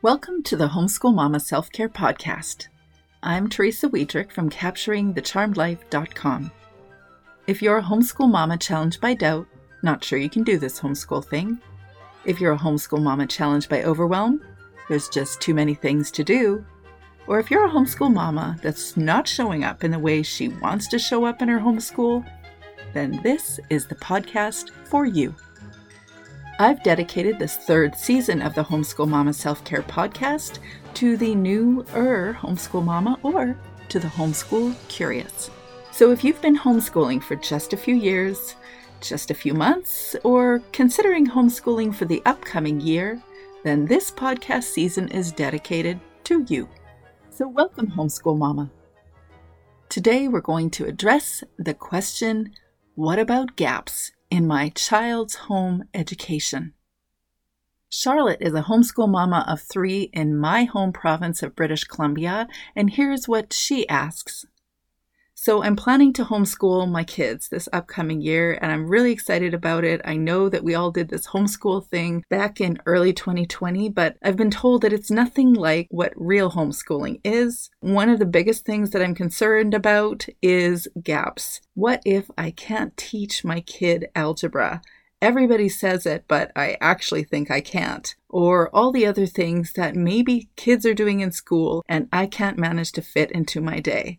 Welcome to the Homeschool Mama Self Care Podcast. I'm Teresa Wiedrich from CapturingTheCharmedLife.com. If you're a homeschool mama challenged by doubt, not sure you can do this homeschool thing, if you're a homeschool mama challenged by overwhelm, there's just too many things to do, or if you're a homeschool mama that's not showing up in the way she wants to show up in her homeschool, then this is the podcast for you. I've dedicated this third season of the Homeschool Mama Self Care Podcast to the new er homeschool mama or to the homeschool curious. So if you've been homeschooling for just a few years, just a few months, or considering homeschooling for the upcoming year, then this podcast season is dedicated to you. So welcome, Homeschool Mama. Today we're going to address the question what about gaps in my child's home education. Charlotte is a homeschool mama of three in my home province of British Columbia, and here's what she asks so I'm planning to homeschool my kids this upcoming year, and I'm really excited about it. I know that we all did this homeschool thing back in early 2020, but I've been told that it's nothing like what real homeschooling is. One of the biggest things that I'm concerned about is gaps. What if I can't teach my kid algebra? Everybody says it, but I actually think I can't. Or all the other things that maybe kids are doing in school and I can't manage to fit into my day.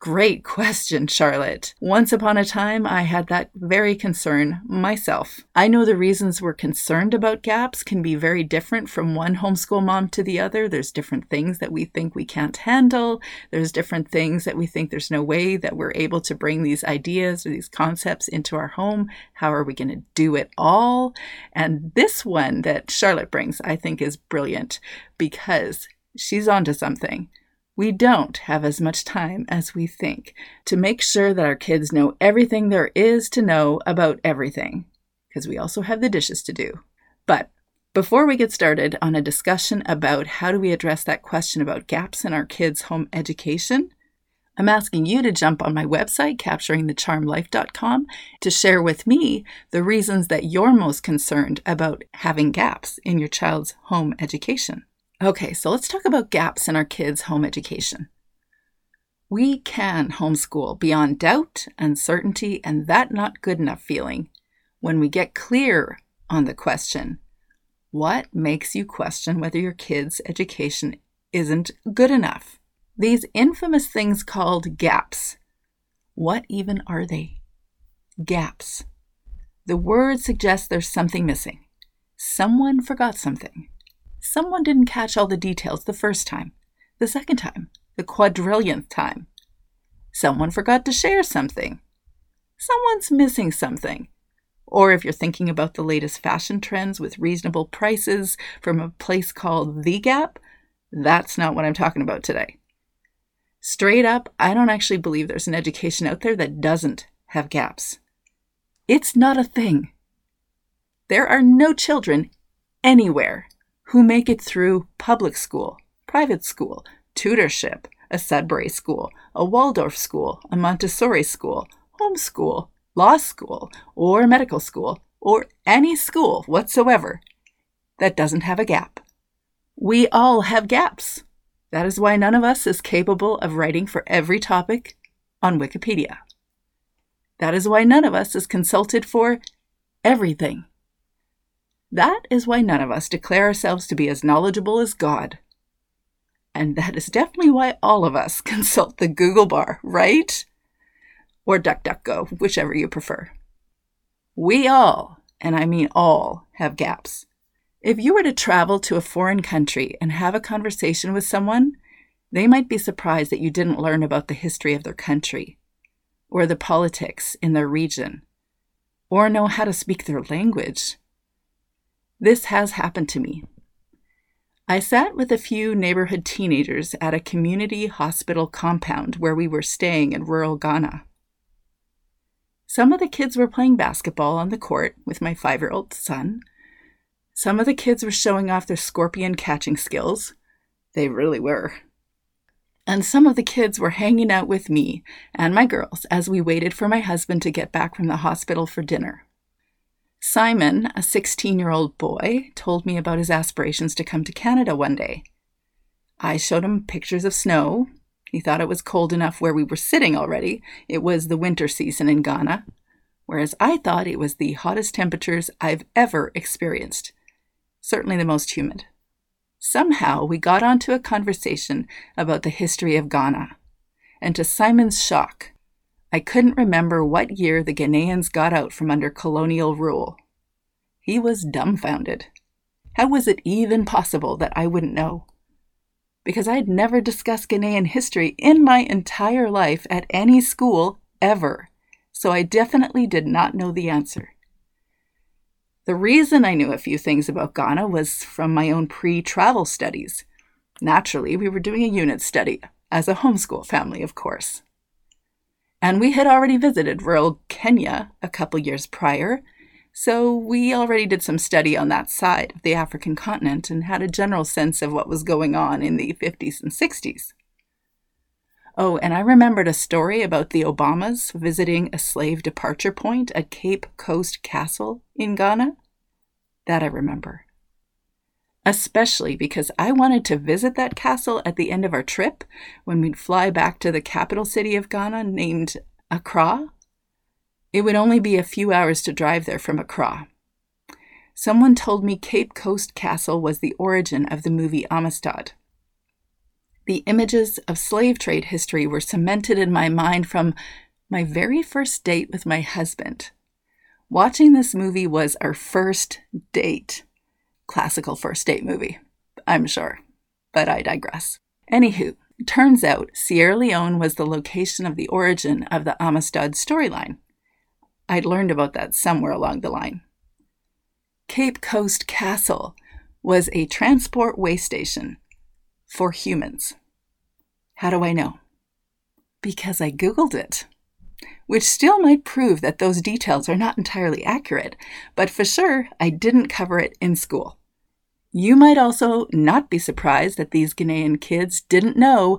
Great question, Charlotte. Once upon a time, I had that very concern myself. I know the reasons we're concerned about gaps can be very different from one homeschool mom to the other. There's different things that we think we can't handle. There's different things that we think there's no way that we're able to bring these ideas or these concepts into our home. How are we going to do it all? And this one that Charlotte brings, I think, is brilliant because she's onto something we don't have as much time as we think to make sure that our kids know everything there is to know about everything, because we also have the dishes to do. But before we get started on a discussion about how do we address that question about gaps in our kids' home education, I'm asking you to jump on my website, capturingthecharmedlife.com, to share with me the reasons that you're most concerned about having gaps in your child's home education. Okay, so let's talk about gaps in our kids' home education. We can homeschool beyond doubt, uncertainty, and that not good enough feeling when we get clear on the question what makes you question whether your kid's education isn't good enough? These infamous things called gaps. What even are they? Gaps. The word suggests there's something missing. Someone forgot something. Someone didn't catch all the details the first time, the second time, the quadrillionth time. Someone forgot to share something. Someone's missing something. Or if you're thinking about the latest fashion trends with reasonable prices from a place called The Gap, that's not what I'm talking about today. Straight up, I don't actually believe there's an education out there that doesn't have gaps. It's not a thing. There are no children anywhere who make it through public school, private school, tutorship, a Sudbury school, a Waldorf school, a Montessori school, homeschool, law school, or medical school, or any school whatsoever that doesn't have a gap. We all have gaps. That is why none of us is capable of writing for every topic on Wikipedia. That is why none of us is consulted for everything. That is why none of us declare ourselves to be as knowledgeable as God. And that is definitely why all of us consult the Google bar, right? Or DuckDuckGo, whichever you prefer. We all, and I mean all, have gaps. If you were to travel to a foreign country and have a conversation with someone, they might be surprised that you didn't learn about the history of their country, or the politics in their region, or know how to speak their language. This has happened to me. I sat with a few neighborhood teenagers at a community hospital compound where we were staying in rural Ghana. Some of the kids were playing basketball on the court with my five year old son. Some of the kids were showing off their scorpion catching skills. They really were. And some of the kids were hanging out with me and my girls as we waited for my husband to get back from the hospital for dinner. Simon, a 16 year old boy, told me about his aspirations to come to Canada one day. I showed him pictures of snow. He thought it was cold enough where we were sitting already. It was the winter season in Ghana, whereas I thought it was the hottest temperatures I've ever experienced. Certainly the most humid. Somehow we got onto a conversation about the history of Ghana. And to Simon's shock, I couldn't remember what year the Ghanaians got out from under colonial rule. He was dumbfounded. How was it even possible that I wouldn't know? Because I'd never discussed Ghanaian history in my entire life at any school ever, so I definitely did not know the answer. The reason I knew a few things about Ghana was from my own pre travel studies. Naturally, we were doing a unit study, as a homeschool family, of course. And we had already visited rural Kenya a couple years prior, so we already did some study on that side of the African continent and had a general sense of what was going on in the 50s and 60s. Oh, and I remembered a story about the Obamas visiting a slave departure point at Cape Coast Castle in Ghana. That I remember. Especially because I wanted to visit that castle at the end of our trip when we'd fly back to the capital city of Ghana named Accra. It would only be a few hours to drive there from Accra. Someone told me Cape Coast Castle was the origin of the movie Amistad. The images of slave trade history were cemented in my mind from my very first date with my husband. Watching this movie was our first date. Classical first date movie, I'm sure, but I digress. Anywho, turns out Sierra Leone was the location of the origin of the Amistad storyline. I'd learned about that somewhere along the line. Cape Coast Castle was a transport way station for humans. How do I know? Because I Googled it, which still might prove that those details are not entirely accurate, but for sure, I didn't cover it in school. You might also not be surprised that these Ghanaian kids didn't know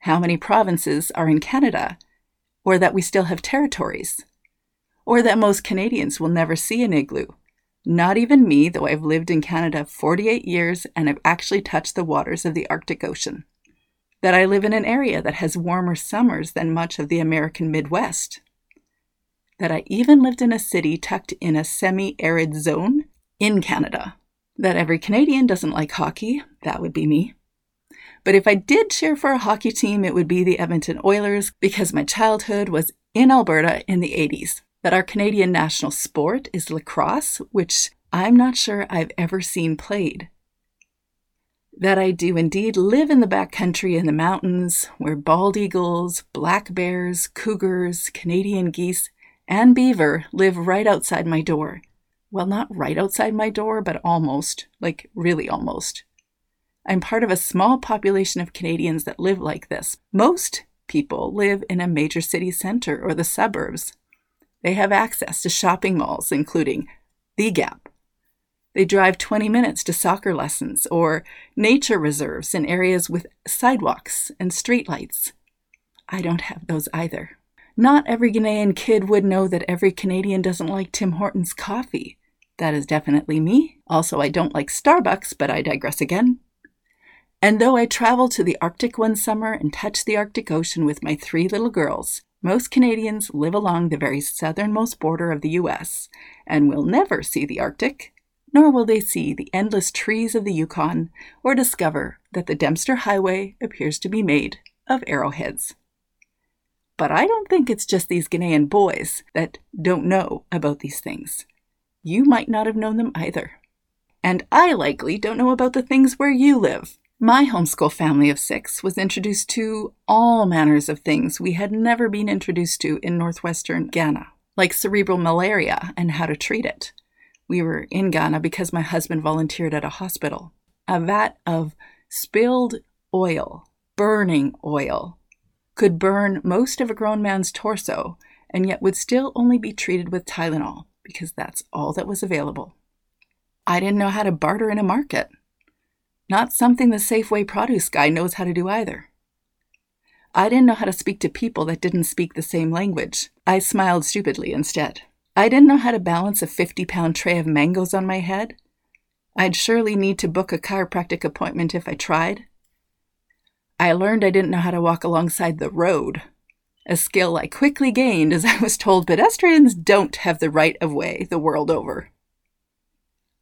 how many provinces are in Canada, or that we still have territories, or that most Canadians will never see an igloo not even me, though I've lived in Canada 48 years and have actually touched the waters of the Arctic Ocean. That I live in an area that has warmer summers than much of the American Midwest. That I even lived in a city tucked in a semi arid zone in Canada. That every Canadian doesn't like hockey, that would be me. But if I did cheer for a hockey team, it would be the Edmonton Oilers because my childhood was in Alberta in the 80s that our Canadian national sport is lacrosse, which I'm not sure I've ever seen played. That I do indeed live in the backcountry in the mountains where bald eagles, black bears, cougars, Canadian geese, and beaver live right outside my door. Well, not right outside my door, but almost, like really almost. I'm part of a small population of Canadians that live like this. Most people live in a major city center or the suburbs, they have access to shopping malls, including The Gap. They drive 20 minutes to soccer lessons or nature reserves in areas with sidewalks and streetlights. I don't have those either. Not every Ghanaian kid would know that every Canadian doesn't like Tim Hortons coffee. That is definitely me. Also, I don't like Starbucks, but I digress again. And though I traveled to the Arctic one summer and touched the Arctic Ocean with my three little girls, most Canadians live along the very southernmost border of the US and will never see the Arctic, nor will they see the endless trees of the Yukon or discover that the Dempster Highway appears to be made of arrowheads. But I don't think it's just these Ghanaian boys that don't know about these things. You might not have known them either. And I likely don't know about the things where you live. My homeschool family of six was introduced to all manners of things we had never been introduced to in northwestern Ghana, like cerebral malaria and how to treat it. We were in Ghana because my husband volunteered at a hospital. A vat of spilled oil, burning oil, could burn most of a grown man's torso and yet would still only be treated with Tylenol because that's all that was available. I didn't know how to barter in a market. Not something the Safeway produce guy knows how to do either. I didn't know how to speak to people that didn't speak the same language. I smiled stupidly instead. I didn't know how to balance a 50 pound tray of mangoes on my head. I'd surely need to book a chiropractic appointment if I tried. I learned I didn't know how to walk alongside the road, a skill I quickly gained as I was told pedestrians don't have the right of way the world over.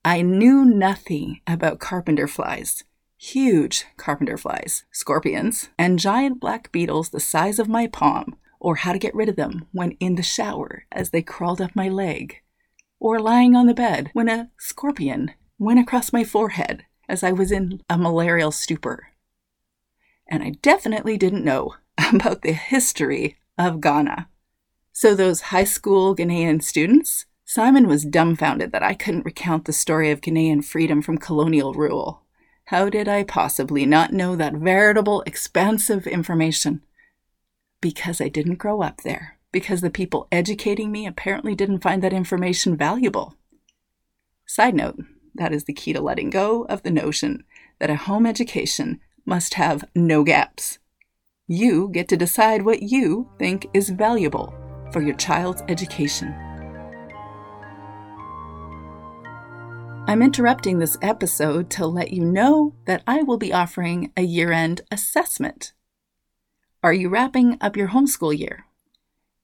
I knew nothing about carpenter flies, huge carpenter flies, scorpions, and giant black beetles the size of my palm, or how to get rid of them when in the shower as they crawled up my leg, or lying on the bed when a scorpion went across my forehead as I was in a malarial stupor and I definitely didn't know about the history of Ghana. So, those high school Ghanaian students, Simon was dumbfounded that I couldn't recount the story of Ghanaian freedom from colonial rule. How did I possibly not know that veritable, expansive information? Because I didn't grow up there. Because the people educating me apparently didn't find that information valuable. Side note that is the key to letting go of the notion that a home education must have no gaps. You get to decide what you think is valuable for your child's education. I'm interrupting this episode to let you know that I will be offering a year end assessment. Are you wrapping up your homeschool year?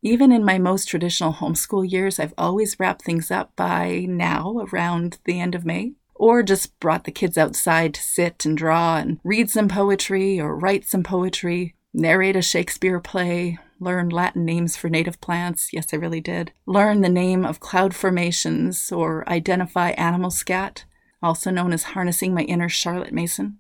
Even in my most traditional homeschool years, I've always wrapped things up by now, around the end of May or just brought the kids outside to sit and draw and read some poetry or write some poetry, narrate a Shakespeare play, learn Latin names for native plants. Yes, I really did. Learn the name of cloud formations or identify animal scat, also known as harnessing my inner Charlotte Mason.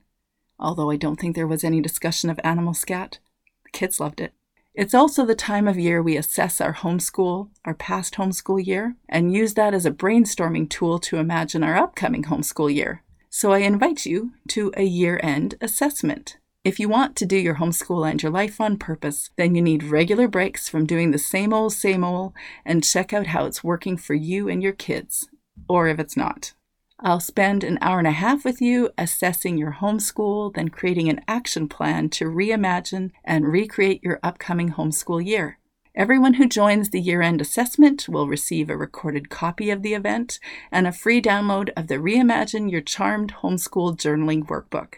Although I don't think there was any discussion of animal scat. The kids loved it. It's also the time of year we assess our homeschool, our past homeschool year, and use that as a brainstorming tool to imagine our upcoming homeschool year. So I invite you to a year end assessment. If you want to do your homeschool and your life on purpose, then you need regular breaks from doing the same old, same old, and check out how it's working for you and your kids, or if it's not. I'll spend an hour and a half with you assessing your homeschool, then creating an action plan to reimagine and recreate your upcoming homeschool year. Everyone who joins the year end assessment will receive a recorded copy of the event and a free download of the Reimagine Your Charmed Homeschool Journaling Workbook.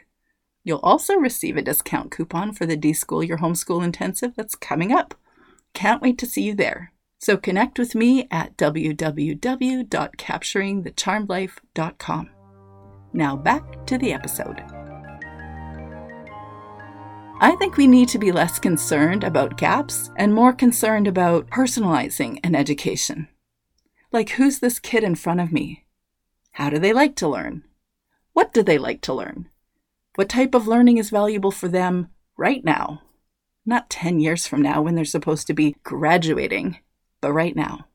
You'll also receive a discount coupon for the D-School Your Homeschool Intensive that's coming up. Can't wait to see you there. So connect with me at www.capturingthecharmedlife.com. Now back to the episode. I think we need to be less concerned about gaps and more concerned about personalizing an education. Like, who's this kid in front of me? How do they like to learn? What do they like to learn? What type of learning is valuable for them right now? Not 10 years from now when they're supposed to be graduating but right now.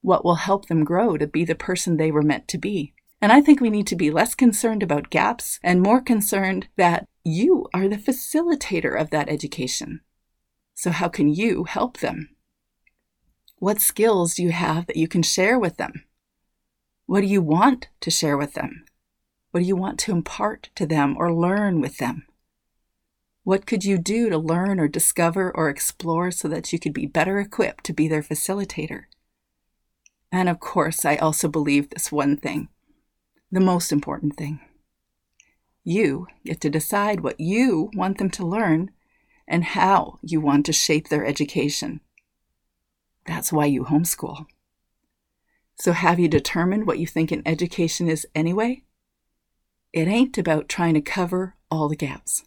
What will help them grow to be the person they were meant to be? And I think we need to be less concerned about gaps and more concerned that you are the facilitator of that education. So, how can you help them? What skills do you have that you can share with them? What do you want to share with them? What do you want to impart to them or learn with them? What could you do to learn or discover or explore so that you could be better equipped to be their facilitator? And of course, I also believe this one thing the most important thing. You get to decide what you want them to learn and how you want to shape their education. That's why you homeschool. So, have you determined what you think an education is anyway? It ain't about trying to cover all the gaps.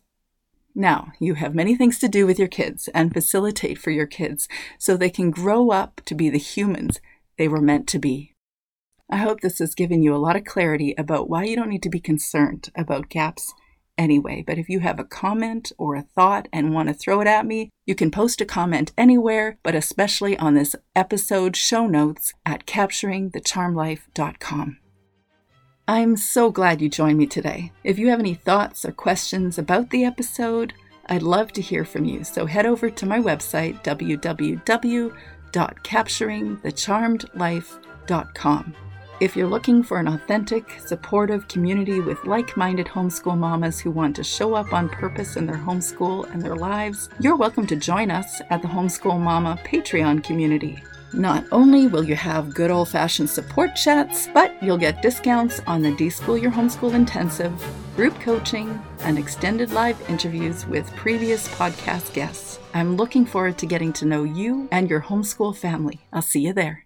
Now, you have many things to do with your kids and facilitate for your kids so they can grow up to be the humans they were meant to be. I hope this has given you a lot of clarity about why you don't need to be concerned about gaps anyway. But if you have a comment or a thought and want to throw it at me, you can post a comment anywhere, but especially on this episode show notes at capturingthecharmedlife.com. I'm so glad you joined me today. If you have any thoughts or questions about the episode, I'd love to hear from you. So head over to my website, www.capturingthecharmedlife.com. If you're looking for an authentic, supportive community with like minded homeschool mamas who want to show up on purpose in their homeschool and their lives, you're welcome to join us at the Homeschool Mama Patreon community. Not only will you have good old fashioned support chats, but you'll get discounts on the D-School Your Homeschool Intensive, group coaching, and extended live interviews with previous podcast guests. I'm looking forward to getting to know you and your homeschool family. I'll see you there.